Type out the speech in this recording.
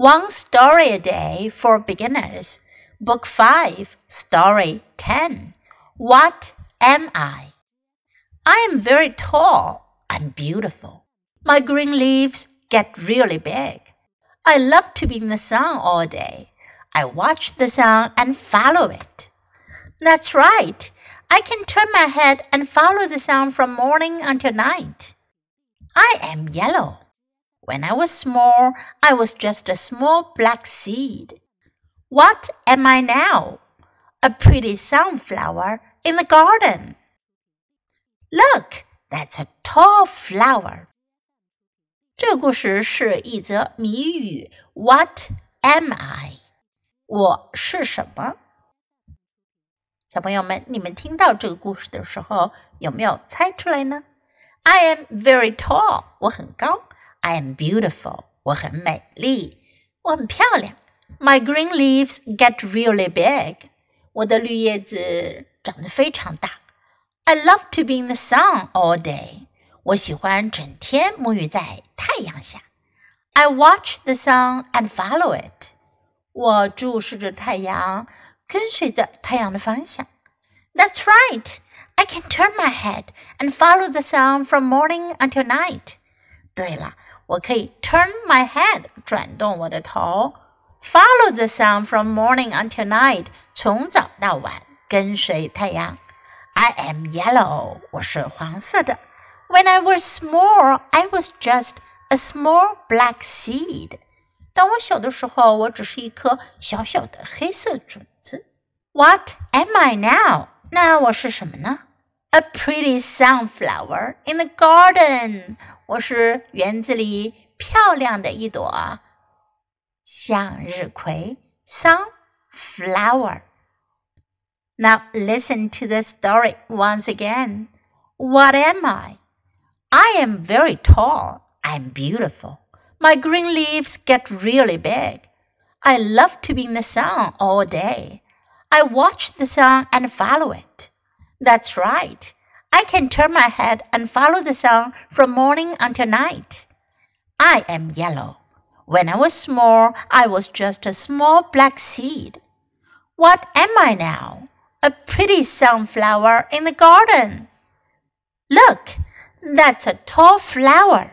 One Story a Day for Beginners, Book 5, Story 10. What am I? I am very tall. I'm beautiful. My green leaves get really big. I love to be in the sun all day. I watch the sun and follow it. That's right. I can turn my head and follow the sun from morning until night. I am yellow. When I was small, I was just a small black seed. What am I now? A pretty sunflower in the garden. Look, that's a tall flower. 这个故事是一则谜语。What am I？我是什么？小朋友们，你们听到这个故事的时候，有没有猜出来呢？I am very tall，我很高。 I am beautiful，我很美丽，我很漂亮。My green leaves get really big，我的绿叶子长得非常大。I love to be in the sun all day，我喜欢整天沐浴在太阳下。I watch the sun and follow it，我注视着太阳。跟随着太阳的方向。That's right. I can turn my head and follow the sun from morning until night. 对了， 我可以 turn my head 转动我的头，follow the sun from morning until night 从早到晚跟随太阳。I am yellow 我是黄色的。When I was small, I was just a small black seed. 当我小的时候，我只是一颗小小的黑色种子。What am I now？那我是什么呢？A pretty sunflower in the garden。 我是园子里漂亮的一朵向日葵，sunflower。Now listen to the story once again. What am I? I am very tall. I'm beautiful. My green leaves get really big. I love to be in the sun all day. I watch the sun and follow it. That's right. I can turn my head and follow the sun from morning until night. I am yellow. When I was small, I was just a small black seed. What am I now? A pretty sunflower in the garden. Look, that's a tall flower.